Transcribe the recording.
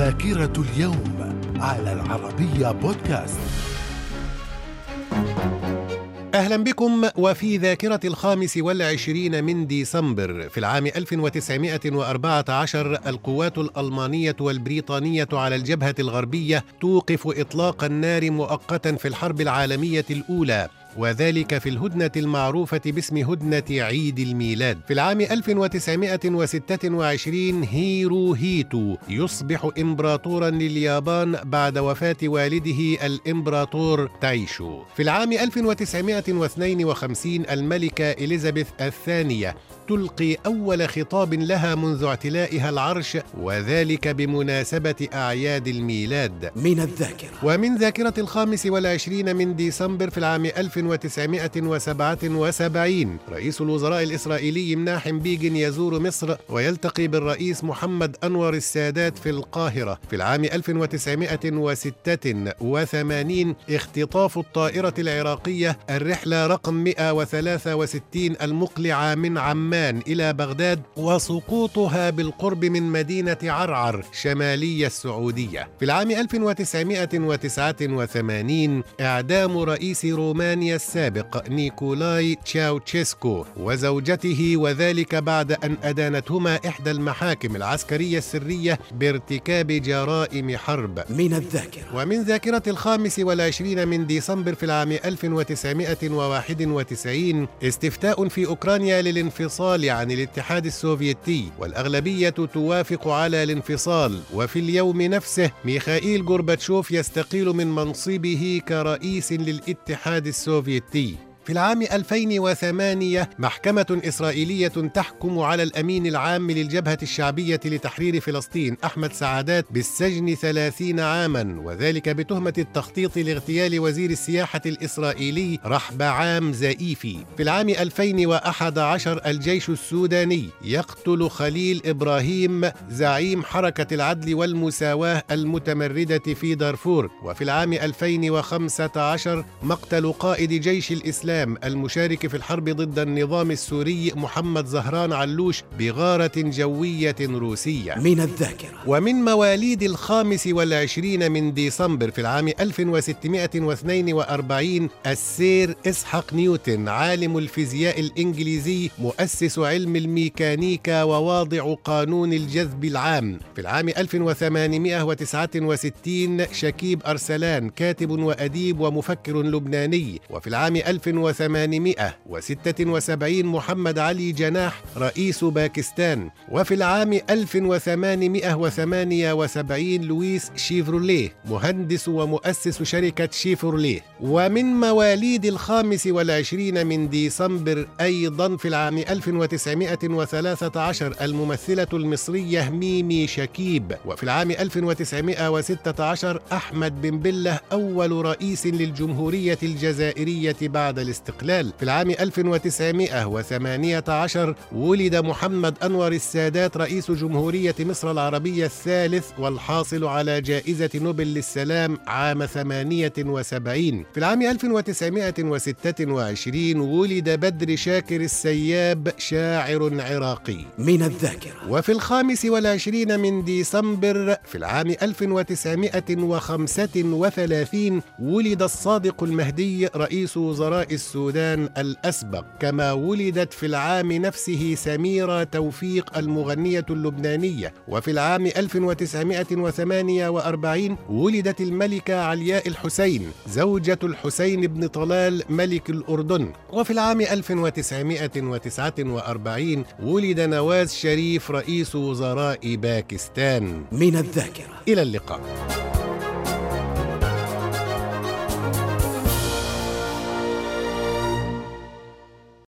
ذاكرة اليوم على العربية بودكاست. أهلا بكم وفي ذاكرة الخامس والعشرين من ديسمبر في العام 1914 القوات الألمانية والبريطانية على الجبهة الغربية توقف إطلاق النار مؤقتا في الحرب العالمية الأولى. وذلك في الهدنة المعروفة باسم هدنة عيد الميلاد. في العام 1926 هيرو هيتو يصبح إمبراطورا لليابان بعد وفاة والده الإمبراطور تايشو. في العام 1952 الملكة إليزابيث الثانية تلقي أول خطاب لها منذ اعتلائها العرش وذلك بمناسبة أعياد الميلاد. من الذاكرة. ومن ذاكرة الخامس والعشرين من ديسمبر في العام 1977 رئيس الوزراء الإسرائيلي مناحم بيجن يزور مصر ويلتقي بالرئيس محمد أنور السادات في القاهرة. في العام 1986 اختطاف الطائرة العراقية الرحلة رقم 163 المقلعة من عمان. عمان إلى بغداد وسقوطها بالقرب من مدينة عرعر شمالي السعودية. في العام 1989 إعدام رئيس رومانيا السابق نيكولاي تشاوتشيسكو وزوجته وذلك بعد أن أدانتهما إحدى المحاكم العسكرية السرية بارتكاب جرائم حرب. من الذاكرة. ومن ذاكرة الخامس والعشرين من ديسمبر في العام 1991 استفتاء في أوكرانيا للانفصال الانفصال عن الاتحاد السوفيتي والأغلبية توافق على الانفصال. وفي اليوم نفسه ميخائيل غورباتشوف يستقيل من منصبه كرئيس للاتحاد السوفيتي. في العام 2008 محكمة إسرائيلية تحكم على الأمين العام للجبهة الشعبية لتحرير فلسطين أحمد سعادات بالسجن 30 عاما وذلك بتهمة التخطيط لاغتيال وزير السياحة الإسرائيلي رحبعام زائيفي في العام 2011 الجيش السوداني يقتل خليل إبراهيم زعيم حركة العدل والمساواة المتمردة في دارفور. وفي العام 2015 مقتل قائد جيش الإسلام الإسلام المشارك في الحرب ضد النظام السوري محمد زهران علوش بغارة جوية روسية. من الذاكرة. ومن مواليد الخامس والعشرين من ديسمبر في العام 1642 السير إسحاق نيوتن عالم الفيزياء الإنجليزي مؤسس علم الميكانيكا وواضع قانون الجذب العام. في العام 1869 شكيب أرسلان كاتب وأديب ومفكر لبناني. وفي العام 1800 1876 محمد علي جناح رئيس باكستان وفي العام 1878 لويس شيفروليه مهندس ومؤسس شركة شيفروليه. ومن مواليد الخامس والعشرين من ديسمبر أيضا في العام 1913 الممثلة المصرية ميمي شكيب وفي العام 1916 أحمد بن بلة أول رئيس للجمهورية الجزائرية بعد الاستقلال. في العام 1918 ولد محمد أنور السادات رئيس جمهورية مصر العربية الثالث والحاصل على جائزة نوبل للسلام عام 78 في العام 1926 ولد بدر شاكر السياب شاعر عراقي. من الذاكرة. وفي الخامس والعشرين من ديسمبر في العام 1935 ولد الصادق المهدي رئيس وزراء السودان الأسبق كما ولدت في العام نفسه سميرة توفيق المغنية اللبنانية. وفي العام 1948 ولدت الملكة علياء الحسين زوجة الحسين بن طلال ملك الأردن. وفي العام 1949 ولد نواز شريف رئيس وزراء باكستان. من الذاكرة. إلى اللقاء.